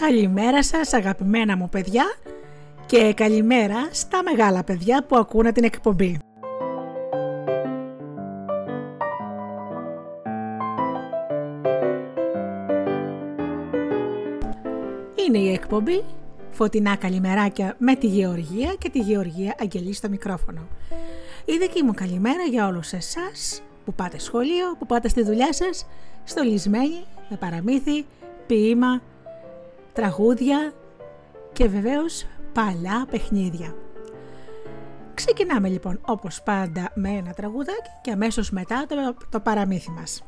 Καλημέρα σας αγαπημένα μου παιδιά και καλημέρα στα μεγάλα παιδιά που ακούνε την εκπομπή. Εκπομπή Φωτεινά καλημεράκια με τη Γεωργία και τη Γεωργία Αγγελή στο μικρόφωνο. Η δική μου καλημέρα για όλους εσάς που πάτε σχολείο, που πάτε στη δουλειά σας, στολισμένοι με παραμύθι, ποίημα, τραγούδια και βεβαίως παλιά παιχνίδια. Ξεκινάμε λοιπόν όπως πάντα με ένα τραγουδάκι και αμέσως μετά το, το παραμύθι μας.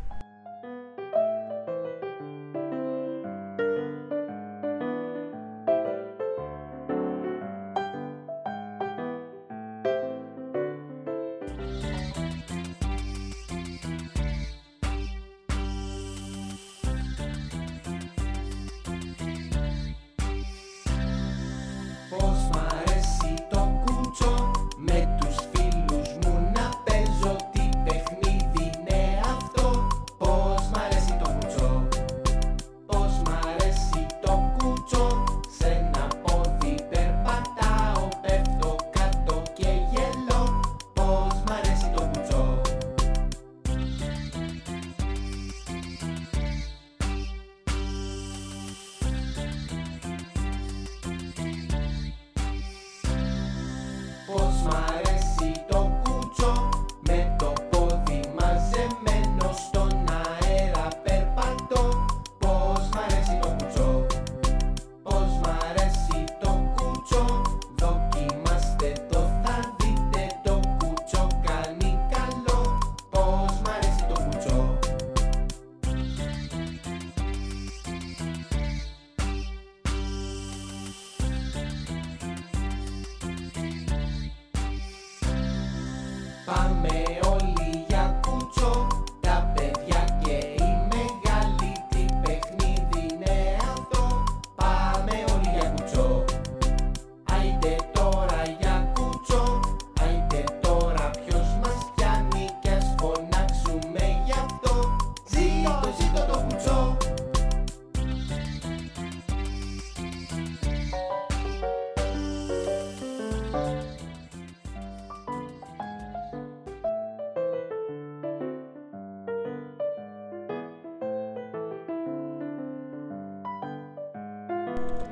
smile.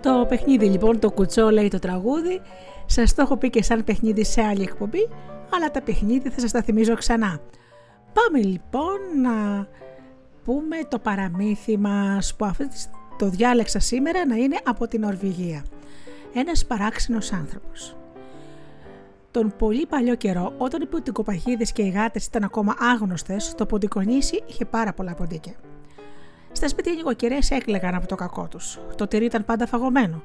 Το παιχνίδι λοιπόν, το κουτσό λέει το τραγούδι, σας το έχω πει και σαν παιχνίδι σε άλλη εκπομπή, αλλά τα παιχνίδι θα σας τα θυμίζω ξανά. Πάμε λοιπόν να πούμε το παραμύθι μας που αυτό το διάλεξα σήμερα να είναι από την Ορβηγία. Ένας παράξενος άνθρωπος. Τον πολύ παλιό καιρό, όταν οι ποντικοπαχίδες και οι γάτες ήταν ακόμα άγνωστες, το ποντικονίσι είχε πάρα πολλά ποντίκια. Στα σπίτια οι νοικοκυρές έκλεγαν από το κακό τους. Το τυρί ήταν πάντα φαγωμένο,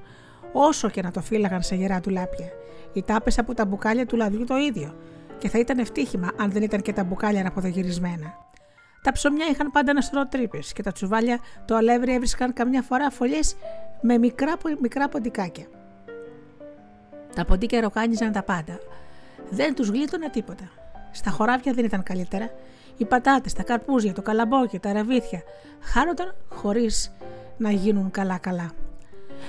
όσο και να το φύλαγαν σε γερά τουλάπια. Οι τάπες από τα μπουκάλια του λαδιού το ίδιο, και θα ήταν ευτύχημα αν δεν ήταν και τα μπουκάλια αποδογυρισμένα. Τα ψωμιά είχαν πάντα ένα στρώο τρύπες και τα τσουβάλια το αλεύρι έβρισκαν καμιά φορά φωλιές με μικρά, μικρά ποντικάκια. Τα ποντίκια ροκάνιζαν τα πάντα. Δεν τους γλίτωνε τίποτα. Στα χωράφια δεν ήταν καλύτερα οι πατάτες, τα καρπούζια, το καλαμπόκι, τα ραβίθια χάνονταν χωρίς να γίνουν καλά-καλά.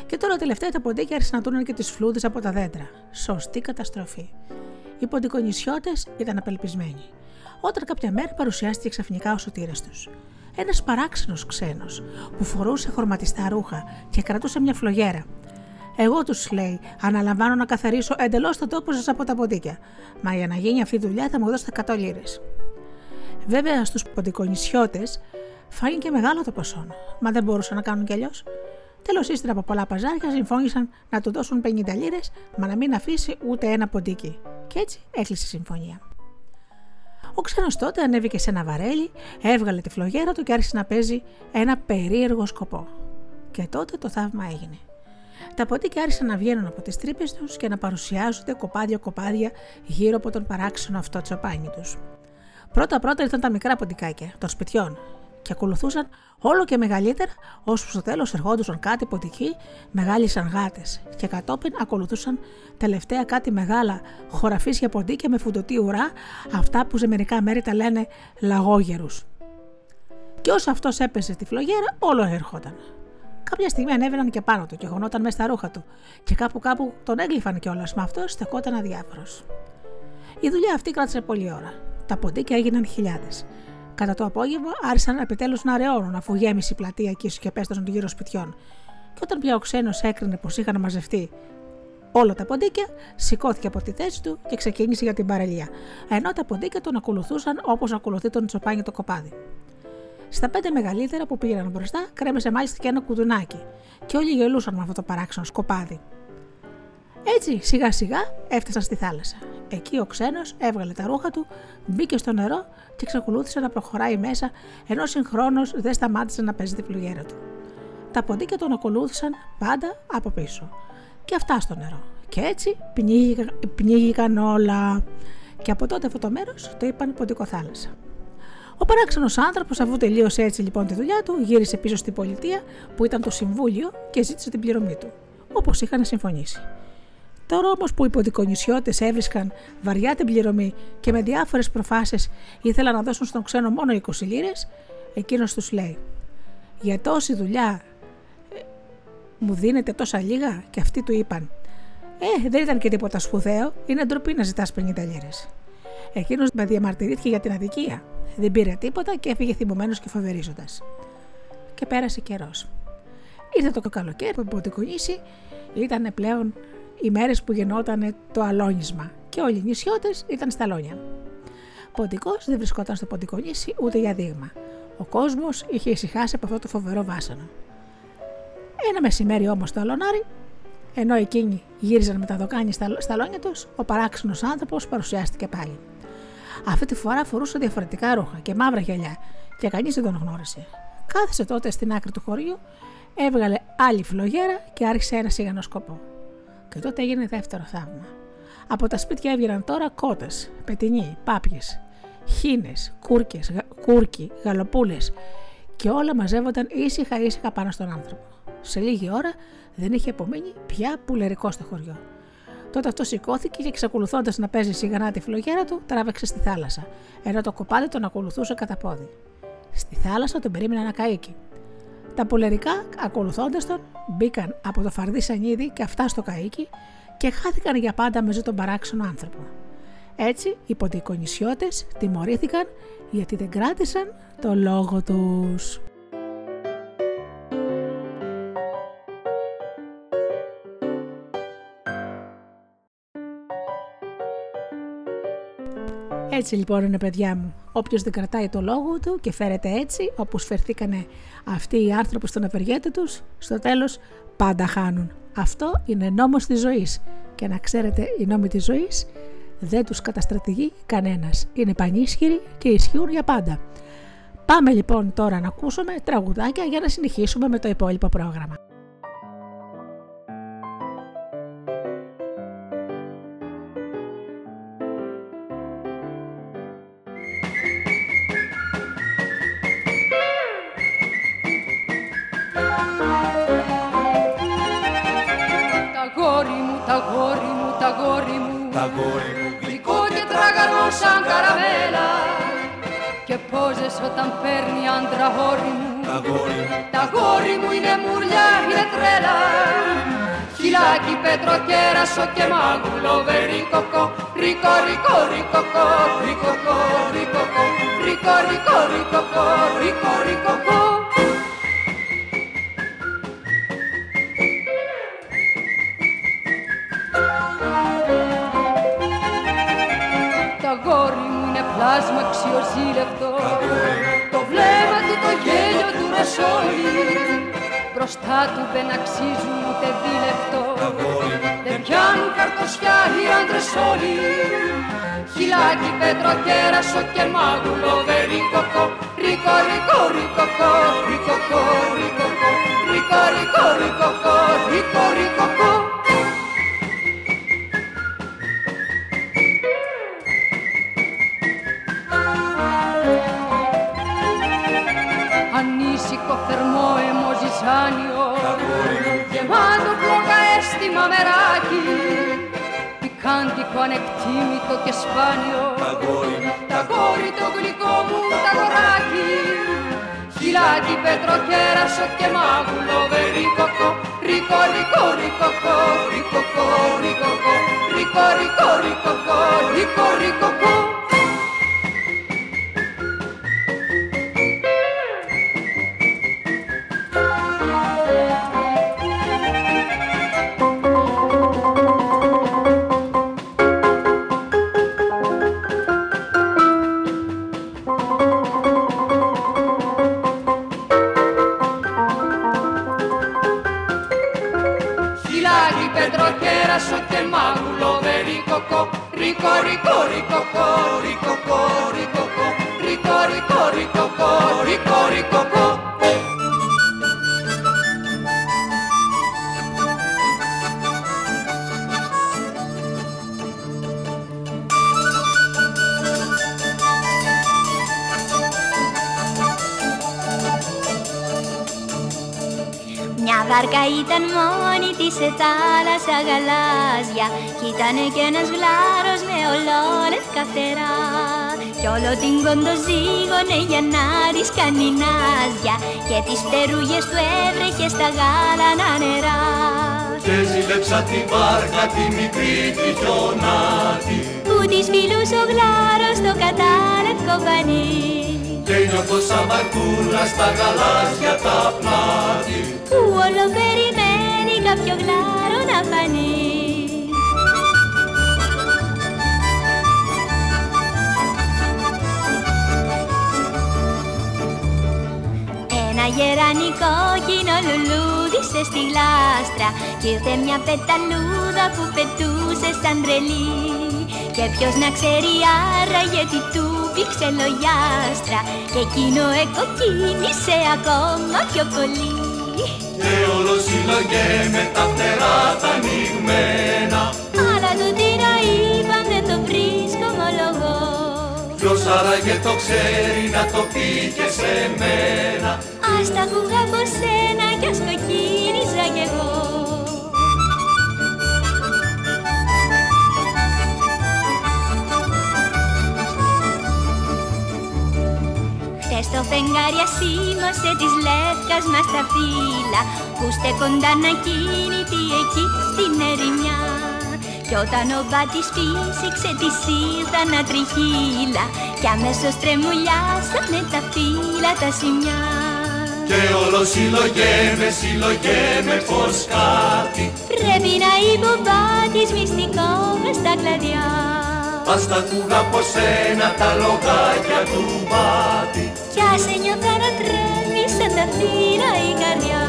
Και τώρα τελευταία τα ποντίκια άρχισαν να και τις φλούδες από τα δέντρα. Σωστή καταστροφή. Οι ποντικονισιώτες ήταν απελπισμένοι. Όταν κάποια μέρα παρουσιάστηκε ξαφνικά ο σωτήρας τους. Ένας παράξενος ξένος που φορούσε χρωματιστά ρούχα και κρατούσε μια φλογέρα. Εγώ τους λέει: Αναλαμβάνω να καθαρίσω εντελώς το τόπο σας από τα ποντίκια. Μα για να γίνει αυτή η δουλειά θα μου δώσετε 100 λίρες. Βέβαια στους ποντικονισιώτες φάνηκε μεγάλο το ποσό, μα δεν μπορούσαν να κάνουν κι αλλιώς. Τέλος, ύστερα από πολλά παζάρια, συμφώνησαν να του δώσουν 50 λίρες, μα να μην αφήσει ούτε ένα ποντίκι. Και έτσι έκλεισε η συμφωνία. Ο ξένος τότε ανέβηκε σε ένα βαρέλι, έβγαλε τη φλογέρα του και άρχισε να παίζει ένα περίεργο σκοπό. Και τότε το θαύμα έγινε. Τα ποντίκια άρχισαν να βγαίνουν από τις τρύπες τους και να παρουσιάζονται κοπάδια-κοπάδια γύρω από τον παράξενο αυτό τσοπάνι τους. Πρώτα-πρώτα ήρθαν τα μικρά ποντικάκια των σπιτιών και ακολουθούσαν όλο και μεγαλύτερα, ώσπου στο τέλος ερχόντουσαν κάτι ποτικοί, μεγάλοι σαν γάτες, και κατόπιν ακολουθούσαν τελευταία κάτι μεγάλα χωραφίσια ποντίκια με φουντοτή ουρά, αυτά που σε μερικά μέρη τα λένε λαγόγερους. Και όσο αυτός έπεσε στη φλογέρα, όλο έρχονταν. Κάποια στιγμή ανέβαιναν και πάνω του και γονόταν μέσα στα ρούχα του, και κάπου κάπου τον έγλυφαν κιόλας, με αυτός στεκόταν αδιάφορος. Η δουλειά αυτή κράτησε πολλή ώρα. Τα ποντίκια έγιναν χιλιάδες. Κατά το απόγευμα άρχισαν επιτέλους να αραιώνουν αφού γέμισε η πλατεία εκεί και πέστασαν γύρω σπιτιών. Και όταν πια ο ξένος έκρινε πως είχαν μαζευτεί όλα τα ποντίκια, σηκώθηκε από τη θέση του και ξεκίνησε για την παραλία, ενώ τα ποντίκια τον ακολουθούσαν όπως ακολουθεί τον τσοπάνι το κοπάδι. Στα πέντε μεγαλύτερα που πήγαν μπροστά, κρέμεσε μάλιστα και ένα κουδουνάκι, και όλοι γελούσαν με αυτό το παράξενο σκοπάδι. Έτσι σιγά σιγά έφτασαν στη θάλασσα. Εκεί ο ξένος έβγαλε τα ρούχα του, μπήκε στο νερό και εξακολούθησε να προχωράει μέσα, ενώ συγχρόνως δεν σταμάτησε να παίζει τη πλουγέρα του. Τα ποντίκια τον ακολούθησαν πάντα από πίσω. Και αυτά στο νερό. Και έτσι πνίγηκαν όλα. Και από τότε αυτό το μέρος το είπαν ποντικοθάλασσα. Ο παράξενος άνθρωπος, αφού τελείωσε έτσι λοιπόν τη δουλειά του, γύρισε πίσω στην πολιτεία που ήταν το συμβούλιο και ζήτησε την πληρωμή του, όπως είχαν συμφωνήσει. Τώρα όμως που οι ποντικονισιώτε έβρισκαν βαριά την πληρωμή και με διάφορες προφάσεις ήθελαν να δώσουν στον ξένο μόνο 20 λίρες, εκείνος τους λέει: Για τόση δουλειά ε, μου δίνετε τόσα λίγα, και αυτοί του είπαν: Ε, δεν ήταν και τίποτα σπουδαίο, είναι ντροπή να ζητάς 50 λίρες. Εκείνος με διαμαρτυρήθηκε για την αδικία. Δεν πήρε τίποτα και έφυγε θυμωμένος και φοβερίζοντας. Και πέρασε καιρός. Ήρθε το καλοκαίρι που υποτικονίσει, ήταν πλέον οι μέρες που γινόταν το αλόνισμα και όλοι οι νησιώτες ήταν στα λόνια. Ποντικός δεν βρισκόταν στο ποντικό νησί ούτε για δείγμα. Ο κόσμος είχε ησυχάσει από αυτό το φοβερό βάσανο. Ένα μεσημέρι όμως το αλονάρι, ενώ εκείνοι γύριζαν με τα δοκάνια στα, στα λόνια τους, ο παράξενος άνθρωπος παρουσιάστηκε πάλι. Αυτή τη φορά φορούσε διαφορετικά ρούχα και μαύρα γυαλιά και κανείς δεν τον γνώρισε. Κάθισε τότε στην άκρη του χωριού, έβγαλε άλλη φλογέρα και άρχισε ένα σιγανό σκοπό. Και τότε έγινε δεύτερο θαύμα. Από τα σπίτια έβγαιναν τώρα κότες, πετινοί, πάπιες, χίνες, κούρκες, κούρκοι, γαλοπούλες και όλα μαζεύονταν ήσυχα ήσυχα πάνω στον άνθρωπο. Σε λίγη ώρα δεν είχε απομείνει πια πουλερικό στο χωριό. Τότε αυτό σηκώθηκε και εξακολουθώντας να παίζει σιγανά τη φλογέρα του, τράβεξε στη θάλασσα, ενώ το κοπάδι τον ακολουθούσε κατά πόδι. Στη θάλασσα τον περίμενε ένα καίκι. Τα πουλερικά, ακολουθώντας τον, μπήκαν από το φαρδί σανίδι και αυτά στο καίκι και χάθηκαν για πάντα με τον παράξενο άνθρωπο. Έτσι, οι ποντικονισιώτες τιμωρήθηκαν γιατί δεν κράτησαν το λόγο τους. Έτσι λοιπόν είναι παιδιά μου. Όποιος δεν κρατάει το λόγο του και φέρεται έτσι, όπως φερθήκανε αυτοί οι άνθρωποι στον ευεργέτη τους, στο τέλος πάντα χάνουν. Αυτό είναι νόμος της ζωής. Και να ξέρετε, οι νόμοι της ζωής δεν τους καταστρατηγεί κανένας. Είναι πανίσχυροι και ισχύουν για πάντα. Πάμε λοιπόν τώρα να ακούσουμε τραγουδάκια για να συνεχίσουμε με το υπόλοιπο πρόγραμμα. Χιλάκι, πέτρο, κέρασο και μάγουλο βερίκοκο Ρίκο, ρίκο, ρίκοκο, ρίκοκο, ρίκοκο Ρίκο, ρίκο, ρίκοκο, ρίκο, ρίκοκο Τα γόρι μου είναι πλάσμα αξιοζήλευτο. Το βλέμμα του, το γέλιο του ροσόλι Μπροστά του δεν αξίζουν ούτε δίλεπτο. Δεν πιάνουν καρτοσιά οι άντρες όλοι. Χιλάκι, πέτρο, κέρασο και μάγουλο βερίκοκο Ρίκο, ρίκο, ρίκοκο, ρίκοκο, ρίκοκο Ρίκο, ρίκο, ρίκοκο, ρίκο, ρίκοκο ανήσυχο θερμό αιμοζησάνιο γεμάτο πλόκα αίσθημα μεράκι. Πικάντικο ανεκτήμητο και σπάνιο. Τα κόρη το γλυκό μου τα δωράκι. Χιλάκι πετροκέρασο και μάγουλο. Βερίκοκο ρίκο ρίκο ρίκοκο ρίκοκο ρίκοκο ρίκο ρίκο ρίκοκο ρίκο ρίκοκο ήταν μόνη της σε θάλασσα γαλάζια. Κι ήτανε κι ένας γλάρος με ολόλευκα φτερά Κι όλο την κοντοζήγωνε για να της κάνει νάζια Και τις φτερούγες του έβρεχε στα γάλανα νερά Και ζήλεψα τη βάρκα τη μικρή τη χιονάτη Που της φιλούσε ο γλάρος το κατάλευκο πανί και νιώθω σαν μαρκούλα στα γαλάζια τα πλάτη λουλούδισε στη γλάστρα κι ήρθε μια πεταλούδα που πετούσε σαν τρελή. Και ποιος να ξέρει άρα γιατί του πήξε λογιάστρα. Και εκείνο εκοκίνησε ακόμα πιο πολύ. Και όλος συλλογέ με τα φτερά τα ανοιγμένα. Αλλά του τι να είπαν δεν το βρίσκω ομολογώ Ποιος άραγε το ξέρει να το πει και σε μένα. Ας τα ακούγα από σένα κι ας κοκκίνιζα κι εγώ στο φεγγάρι ασήμωσε της λεύκας μας τα φύλλα που στέκονταν ακίνητοι εκεί στην ερημιά. Κι όταν ο μπάτης φύσηξε της ήρθαν να τριχύλα κι αμέσως τρεμουλιάσανε τα φύλλα τα σημιά και όλο συλλογέμαι, συλλογέμαι πως κάτι. Πρέπει να είπε ο μπάτης μυστικό μες στα κλαδιά. Ας τα ακούγα από σένα τα λογάκια του μπάτη κι ας ένιωθα να τρέμει σαν τα φύλλα η καρδιά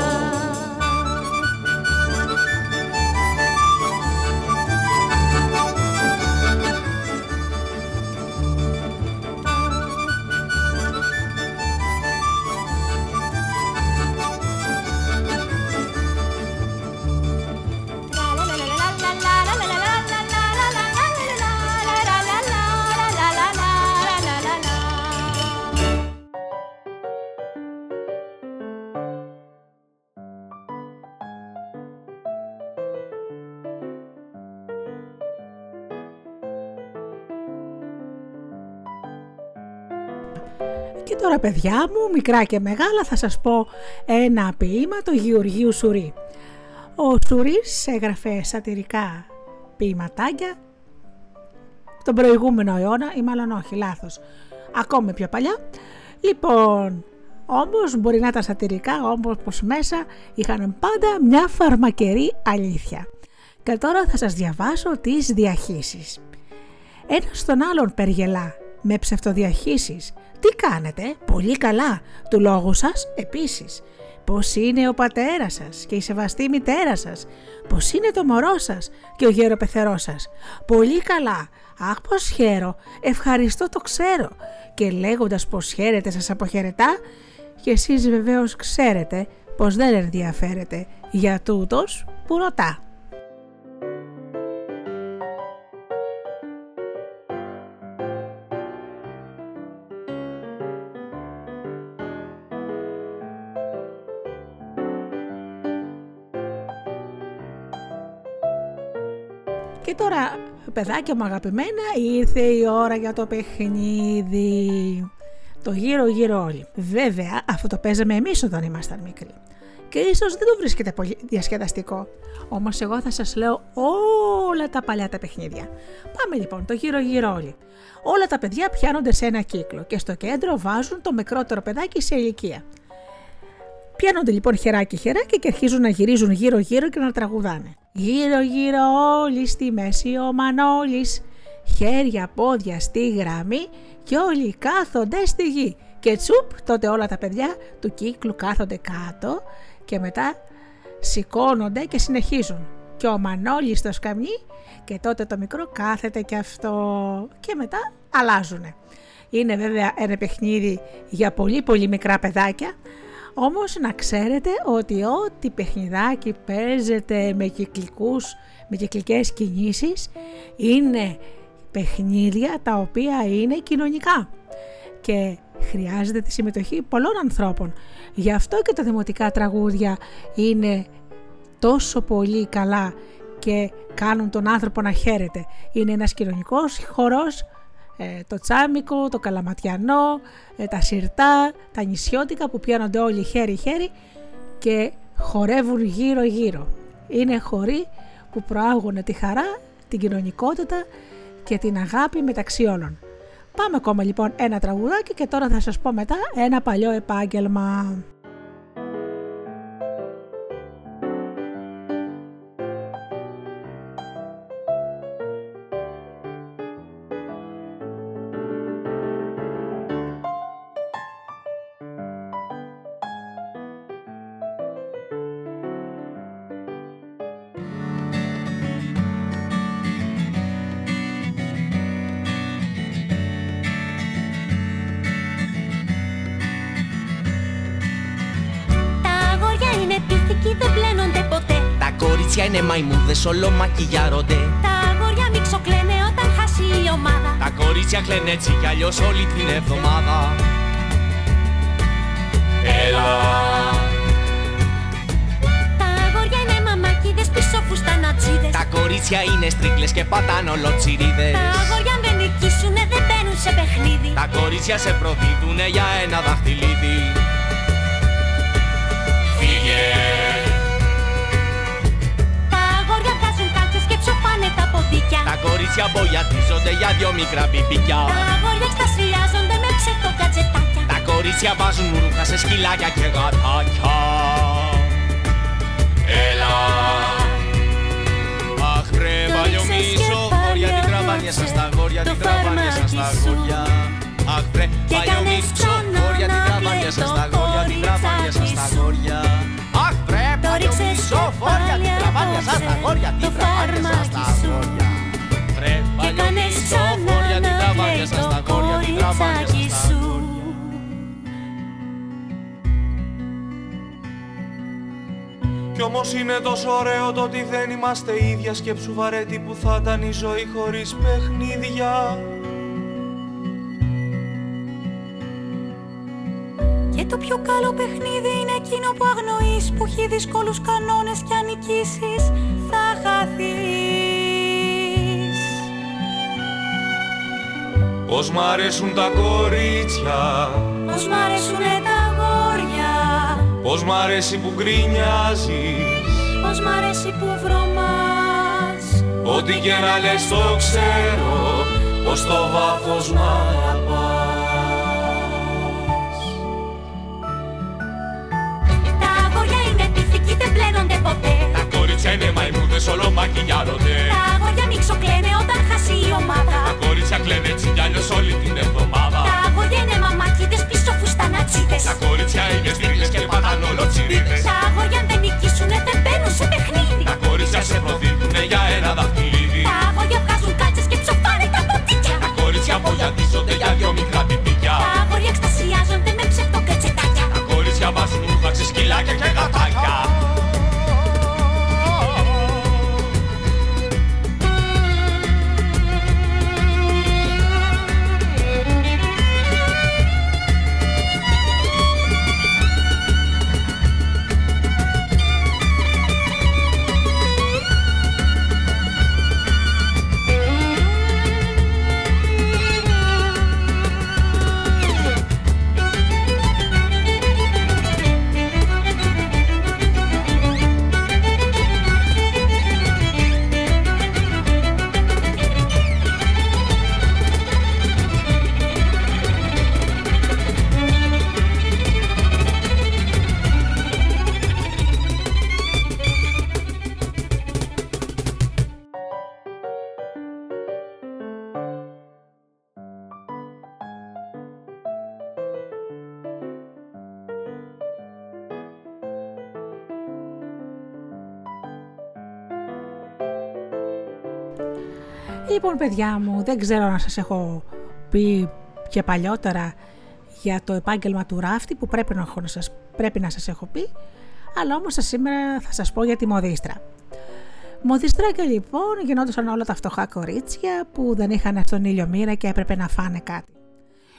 τώρα παιδιά μου, μικρά και μεγάλα, θα σας πω ένα ποίημα του Γεωργίου Σουρή. Ο Σουρής έγραφε σατυρικά ποιηματάκια τον προηγούμενο αιώνα ή μάλλον όχι, λάθος, ακόμη πιο παλιά. Λοιπόν, όμως μπορεί να ήταν σατυρικά, όμως πως μέσα είχαν πάντα μια φαρμακερή αλήθεια. Και τώρα θα σας διαβάσω τις διαχύσεις. Ένας στον άλλον περιγελά με ψευτοδιαχύσεις τι κάνετε, πολύ καλά, του λόγου σας επίσης. Πώς είναι ο πατέρας σας και η σεβαστή μητέρα σας; Πώς είναι το μωρό σας και ο γεροπεθερός σας; Πολύ καλά. Αχ πως χαίρο, ευχαριστώ το ξέρω. Και λέγοντας πως χαίρετε σας αποχαιρετά και εσείς βεβαίως ξέρετε πως δεν ενδιαφέρεται για τούτος που ρωτά. Παιδάκια μου αγαπημένα, ήρθε η ώρα για το παιχνίδι. Το γύρω γύρω όλοι. Βέβαια, αυτό το παίζαμε εμείς όταν ήμασταν μικροί. Και ίσως δεν το βρίσκεται πολύ διασκεδαστικό. Όμως εγώ θα σας λέω όλα τα παλιά τα παιχνίδια. Πάμε λοιπόν το γύρω γύρω όλοι. Όλα τα παιδιά πιάνονται σε ένα κύκλο και στο κέντρο βάζουν το μικρότερο παιδάκι σε ηλικία. Πιάνονται λοιπόν χεράκι χεράκι και αρχίζουν να γυρίζουν γύρω γύρω και να τραγουδάνε. Γύρω γύρω όλοι στη μέση ο Μανώλης, χέρια πόδια στη γραμμή και όλοι κάθονται στη γη. Και τσουπ τότε όλα τα παιδιά του κύκλου κάθονται κάτω και μετά σηκώνονται και συνεχίζουν. Και ο Μανώλης στο σκαμνί και τότε το μικρό κάθεται και αυτό και μετά αλλάζουν. Είναι βέβαια ένα παιχνίδι για πολύ πολύ μικρά παιδάκια όμως να ξέρετε ότι ό,τι παιχνιδάκι παίζεται με, κυκλικούς, με κυκλικές κινήσεις είναι παιχνίδια τα οποία είναι κοινωνικά και χρειάζεται τη συμμετοχή πολλών ανθρώπων. Γι' αυτό και τα δημοτικά τραγούδια είναι τόσο πολύ καλά και κάνουν τον άνθρωπο να χαίρεται. Είναι ένας κοινωνικός χορός ε, το τσάμικο, το καλαματιανό, ε, τα σιρτά, τα νησιώτικα που πιάνονται όλοι χέρι-χέρι και χορεύουν γύρω-γύρω. Είναι χωρί που προάγουν τη χαρά, την κοινωνικότητα και την αγάπη μεταξύ όλων. Πάμε ακόμα λοιπόν ένα τραγουδάκι και τώρα θα σας πω μετά ένα παλιό επάγγελμα. Είναι μαϊμούδες, όλο μακιγιάρονται. Τα αγόρια μη ξοκλαίνε όταν χάσει η ομάδα. Τα κορίτσια κλαίνε έτσι κι αλλιώς όλη την εβδομάδα. Έλα. Τα αγόρια είναι μαμάκιδες πίσω φουστανατσίδες Τα κορίτσια είναι στρίκλες και πατάνε ολοτσιρίδες. Τα αγόρια δεν νικήσουνε δεν μπαίνουν σε παιχνίδι. Τα κορίτσια σε προδίδουνε για ένα δαχτυλίδι. Φύγε Τα κορίτσια μπογιατίζονται για δυο μικρά πιπικιά Τα αγόρια εξτασιάζονται με ψεύτο κατζετάκια. Τα κορίτσια βάζουν ρούχα σε σκυλάκια και γατάκια. Έλα. Αχ ρε παλιομίσο Γόρια την τραβάνια σας τα γόρια την τραβάνια σας τα γόρια Αχ βρε παλιομίσο Γόρια την τραβάνια σας τα γόρια την τραβάνια σας τα γόρια Αχ βρε παλιομίσο Γόρια την τραβάνια σας τα γόρια την τραβάνια σας τα γόρια Έκανες ξανά να λέει το κοριτσάκι σου. Κι όμως είναι τόσο ωραίο το ότι δεν είμαστε ίδια. Σκέψου βαρέτη που θα ήταν η ζωή χωρίς παιχνίδια. Και το πιο καλό παιχνίδι είναι εκείνο που αγνοείς Που έχει δύσκολους κανόνες και αν νικήσεις θα χαθείς Πώς μ' αρέσουν τα κορίτσια. Πώς μ' αρέσουνε τα αγόρια. Πώς μ' αρέσει που γκρινιάζεις. Πώς μ' αρέσει που βρωμάς. Ό,τι και να λες το ξέρω Πως το βάθος μ' αγαπάς. Τα αγόρια είναι πυθικοί δεν πλένονται ποτέ. Τα κορίτσια είναι μαϊμούδες όλο μακιγιάρονται Τα αγόρια μη ξοκλαίνε όταν χάσει η ομάδα. Τα κορίτσια κλαίνε έτσι κι αλλιώς όλη την εβδομάδα. Τα αγόρια είναι μαμάκιδες πίσω φουστανατσίδες Τα κορίτσια είναι στήλες και πατάνε ολοτσιρίδες Τα αγόρια αν δεν νικήσουνε δεν μπαίνουν σε παιχνίδι. Τα κορίτσια σε προδίδουνε για ένα δαχτυλίδι Λοιπόν παιδιά μου, δεν ξέρω να σας έχω πει και παλιότερα για το επάγγελμα του ράφτη που πρέπει να, σας, πρέπει να σας έχω πει, αλλά όμως σήμερα θα σας πω για τη μοδίστρα. Μοδιστράκια λοιπόν γινόντουσαν όλα τα φτωχά κορίτσια που δεν είχαν στον ήλιο μοίρα και έπρεπε να φάνε κάτι.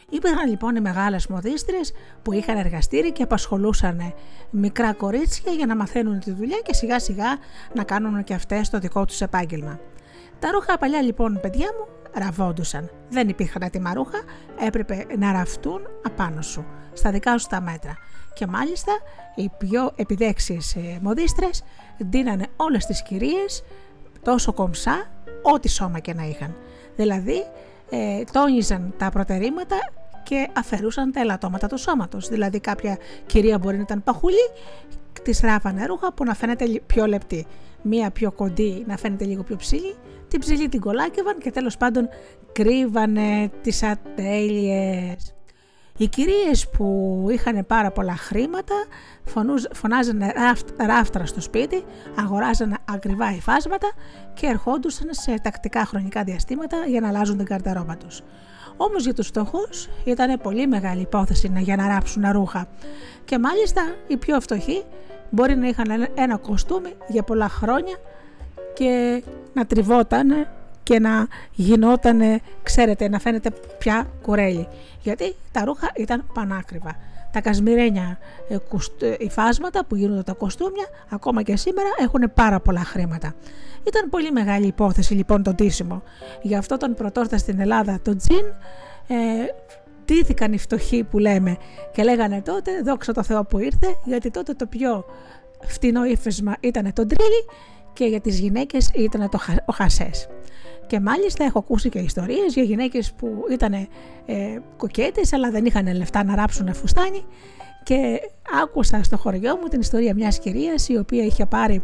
Υπήρχαν λοιπόν οι μεγάλες μοδίστρες που είχαν εργαστήρι και απασχολούσαν μικρά κορίτσια για να μαθαίνουν τη δουλειά και σιγά σιγά να κάνουν και αυτές το δικό τους επάγγελμα. Τα ρούχα παλιά λοιπόν, παιδιά μου, ραβόντουσαν. Δεν υπήρχαν έτοιμα ρούχα, έπρεπε να ραφτούν απάνω σου, στα δικά σου τα μέτρα. Και μάλιστα οι πιο επιδέξιες ε, μοδίστρες δίνανε όλες τις κυρίες τόσο κομψά, ό,τι σώμα και να είχαν. Δηλαδή, ε, τόνιζαν τα προτερήματα και αφαιρούσαν τα ελαττώματα του σώματος. Δηλαδή κάποια κυρία μπορεί να ήταν παχουλή, της ράφανε ρούχα που να φαίνεται πιο λεπτή. Μία πιο κοντή να φαίνεται λίγο πιο ψηλή, την ψηλή την κολάκευαν και τέλος πάντων κρύβανε τις ατέλειες. Οι κυρίες που είχαν πάρα πολλά χρήματα φωνάζανε ράφτρα στο σπίτι, αγοράζανε ακριβά υφάσματα και ερχόντουσαν σε τακτικά χρονικά διαστήματα για να αλλάζουν την καρταρόμπα τους. Όμως για τους φτωχούς ήταν πολύ μεγάλη υπόθεση για να ράψουν ρούχα. Και μάλιστα οι πιο φτωχοί μπορεί να είχαν ένα κοστούμι για πολλά χρόνια και να τριβόταν και να γινόταν, ξέρετε, να φαίνεται πια κουρέλι. Γιατί τα ρούχα ήταν πανάκριβα. Τα κασμιρένια ε, ε, υφάσματα που γίνονται τα κοστούμια, ακόμα και σήμερα έχουν πάρα πολλά χρήματα. Ήταν πολύ μεγάλη υπόθεση λοιπόν το τίσιμο. Γι' αυτό τον πρωτόρθα στην Ελλάδα το τζιν ε, τήθηκαν οι φτωχοί που λέμε και λέγανε τότε δόξα τω Θεώ που ήρθε γιατί τότε το πιο φτηνό ύφεσμα ήταν το τρίλι και για τις γυναίκες ήταν το, ο χασές. Και μάλιστα έχω ακούσει και ιστορίες για γυναίκες που ήταν ε, κοκέτες αλλά δεν είχαν λεφτά να ράψουν φουστάνι και άκουσα στο χωριό μου την ιστορία μιας κυρίας η οποία είχε πάρει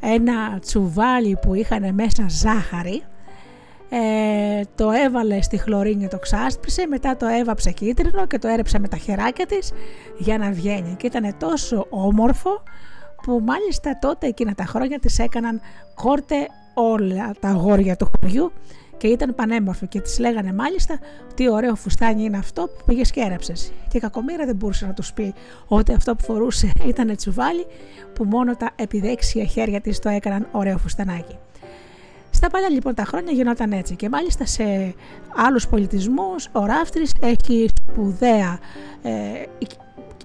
ένα τσουβάλι που είχαν μέσα ζάχαρη ε, το έβαλε στη χλωρίνη το ξάσπρισε, μετά το έβαψε κίτρινο και το έρεψε με τα χεράκια της για να βγαίνει και ήταν τόσο όμορφο που μάλιστα τότε εκείνα τα χρόνια της έκαναν κόρτε όλα τα αγόρια του χωριού και ήταν πανέμορφο και τη λέγανε μάλιστα τι ωραίο φουστάνι είναι αυτό που πήγες και έρεψες. Και η κακομήρα δεν μπορούσε να τους πει ότι αυτό που φορούσε ήταν τσουβάλι που μόνο τα επιδέξια χέρια της το έκαναν ωραίο φουστανάκι. Στα παλιά λοιπόν τα χρόνια γινόταν έτσι και μάλιστα σε άλλους πολιτισμούς ο ράφτρης έχει σπουδαία ε,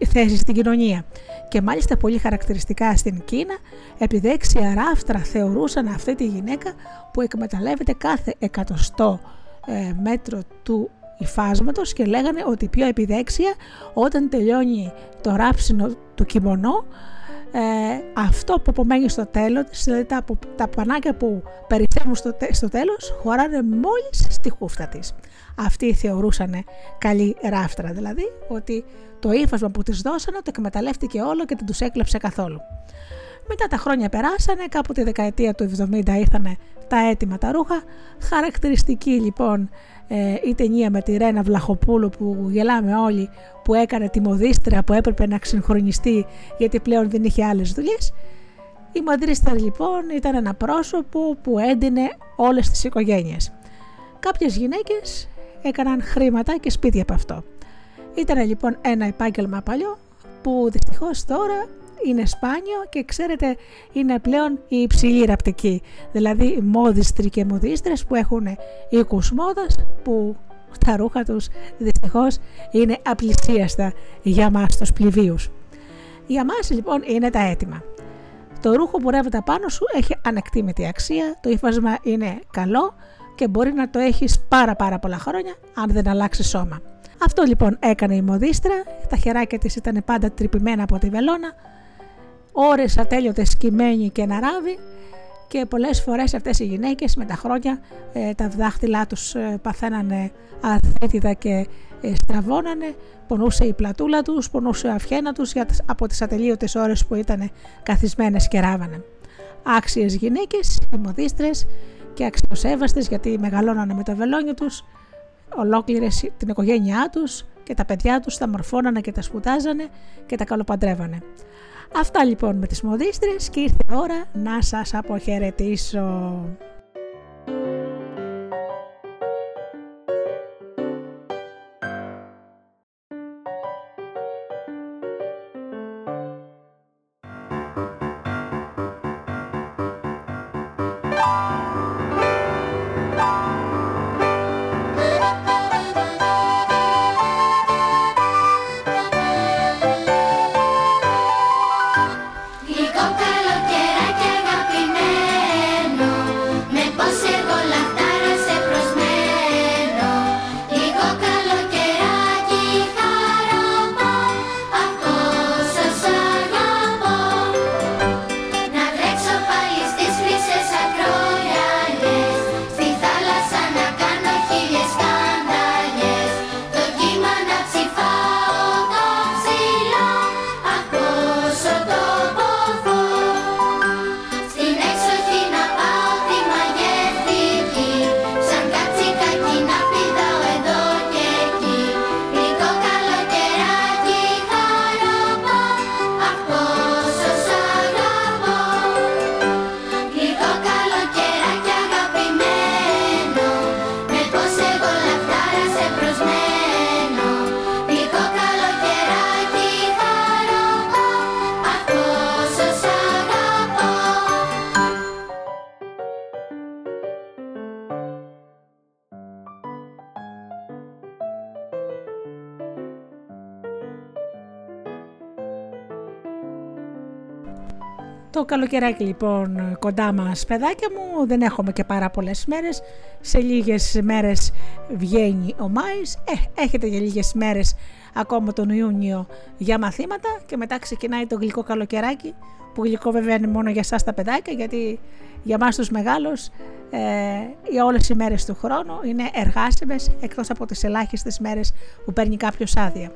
θέση στην κοινωνία. Και μάλιστα πολύ χαρακτηριστικά στην Κίνα, επειδή έξια ράφτρα θεωρούσαν αυτή τη γυναίκα που εκμεταλλεύεται κάθε εκατοστό ε, μέτρο του υφάσματος και λέγανε ότι πιο επιδέξια όταν τελειώνει το ράψινο του κιμονό ε, αυτό που απομένει στο τέλος, δηλαδή τα, τα πανάκια που περισσεύουν στο, στο τέλος χωράνε μόλις στη χούφτα της. Αυτοί θεωρούσαν καλή ράφτρα, δηλαδή ότι το ύφασμα που της δώσανε το εκμεταλλεύτηκε όλο και δεν τους έκλεψε καθόλου. Μετά τα χρόνια περάσανε, κάπου τη δεκαετία του 70 ήρθαν τα έτοιμα τα ρούχα. Χαρακτηριστική λοιπόν ε, η ταινία με τη Ρένα Βλαχοπούλου που γελάμε όλοι που έκανε τη μοδίστρια που έπρεπε να ξυγχρονιστεί γιατί πλέον δεν είχε άλλες δουλειές. Η μοδίστρια λοιπόν ήταν ένα πρόσωπο που έντυνε όλες τις οικογένειες. Κάποιες γυναίκες έκαναν χρήματα και σπίτια από αυτό. Ήταν λοιπόν ένα επάγγελμα παλιό που δυστυχώς τώρα είναι σπάνιο και ξέρετε είναι πλέον η υψηλή ραπτική. Δηλαδή μόδιστροι και μοδίστρες που έχουν οίκους μόδας που τα ρούχα τους δυστυχώς είναι απλησίαστα για μας τους πληβίους. Για μας λοιπόν είναι τα έτοιμα. Το ρούχο που ρεύεται πάνω σου έχει ανεκτήμητη αξία, το ύφασμα είναι καλό και μπορεί να το έχεις πάρα πάρα πολλά χρόνια αν δεν αλλάξει σώμα. Αυτό λοιπόν έκανε η μοδίστρα, τα χεράκια της ήταν πάντα τρυπημένα από τη βελόνα, ώρες ατέλειωτες σκυμμένη και να ράβει και πολλές φορές αυτές οι γυναίκες με τα χρόνια ε, τα δάχτυλά τους ε, παθαίνανε αθέτητα και ε, στραβώνανε, πονούσε η πλατούλα τους, πονούσε η αυχένα τους για, από τις ατελείωτες ώρες που ήταν καθισμένες και ράβανε. Άξιες γυναίκες, αιμοδίστρες και αξιοσέβαστες γιατί μεγαλώνανε με το βελόνι τους, ολόκληρες την οικογένειά τους και τα παιδιά τους τα μορφώνανε και τα σπουδάζανε και τα καλοπαντρεύανε. Αυτά λοιπόν με τις μοδίστρες και ήρθε η ώρα να σας αποχαιρετήσω. Καλοκαιράκι λοιπόν κοντά μας παιδάκια μου δεν έχουμε και πάρα πολλές μέρες. Σε λίγες μέρες βγαίνει ο Μάης. Ε, έχετε για λίγες μέρες ακόμα τον Ιούνιο για μαθήματα και μετά ξεκινάει το γλυκό καλοκαιράκι που γλυκό βέβαια είναι μόνο για εσάς τα παιδάκια γιατί για μας τους μεγάλους ε, για όλες οι μέρες του χρόνου είναι εργάσιμες εκτός από τις ελάχιστες μέρες που παίρνει κάποιος άδεια.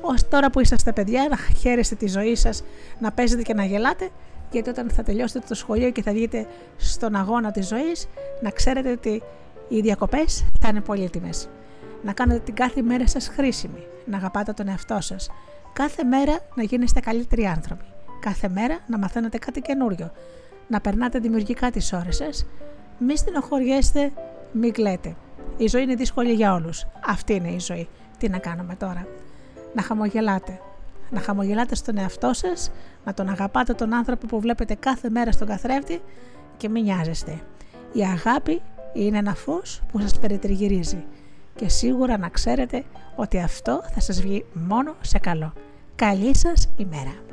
Ως τώρα που είσαστε παιδιά να χαίρεστε τη ζωή σας, να παίζετε και να γελάτε γιατί όταν θα τελειώσετε το σχολείο και θα βγείτε στον αγώνα της ζωής να ξέρετε ότι οι διακοπές θα είναι πολύτιμες. Να κάνετε την κάθε μέρα σας χρήσιμη, να αγαπάτε τον εαυτό σας, κάθε μέρα να γίνεστε καλύτεροι άνθρωποι, κάθε μέρα να μαθαίνετε κάτι καινούριο, να περνάτε δημιουργικά τις ώρες σας, μη στενοχωριέστε, μη κλαίτε. Η ζωή είναι δύσκολη για όλους. Αυτή είναι η ζωή. Τι να κάνουμε τώρα. Να χαμογελάτε. Να χαμογελάτε στον εαυτό σας, να τον αγαπάτε τον άνθρωπο που βλέπετε κάθε μέρα στον καθρέφτη και μην νοιάζεστε. Η αγάπη είναι ένα φως που σας περιτριγυρίζει και σίγουρα να ξέρετε ότι αυτό θα σας βγει μόνο σε καλό. Καλή σας ημέρα!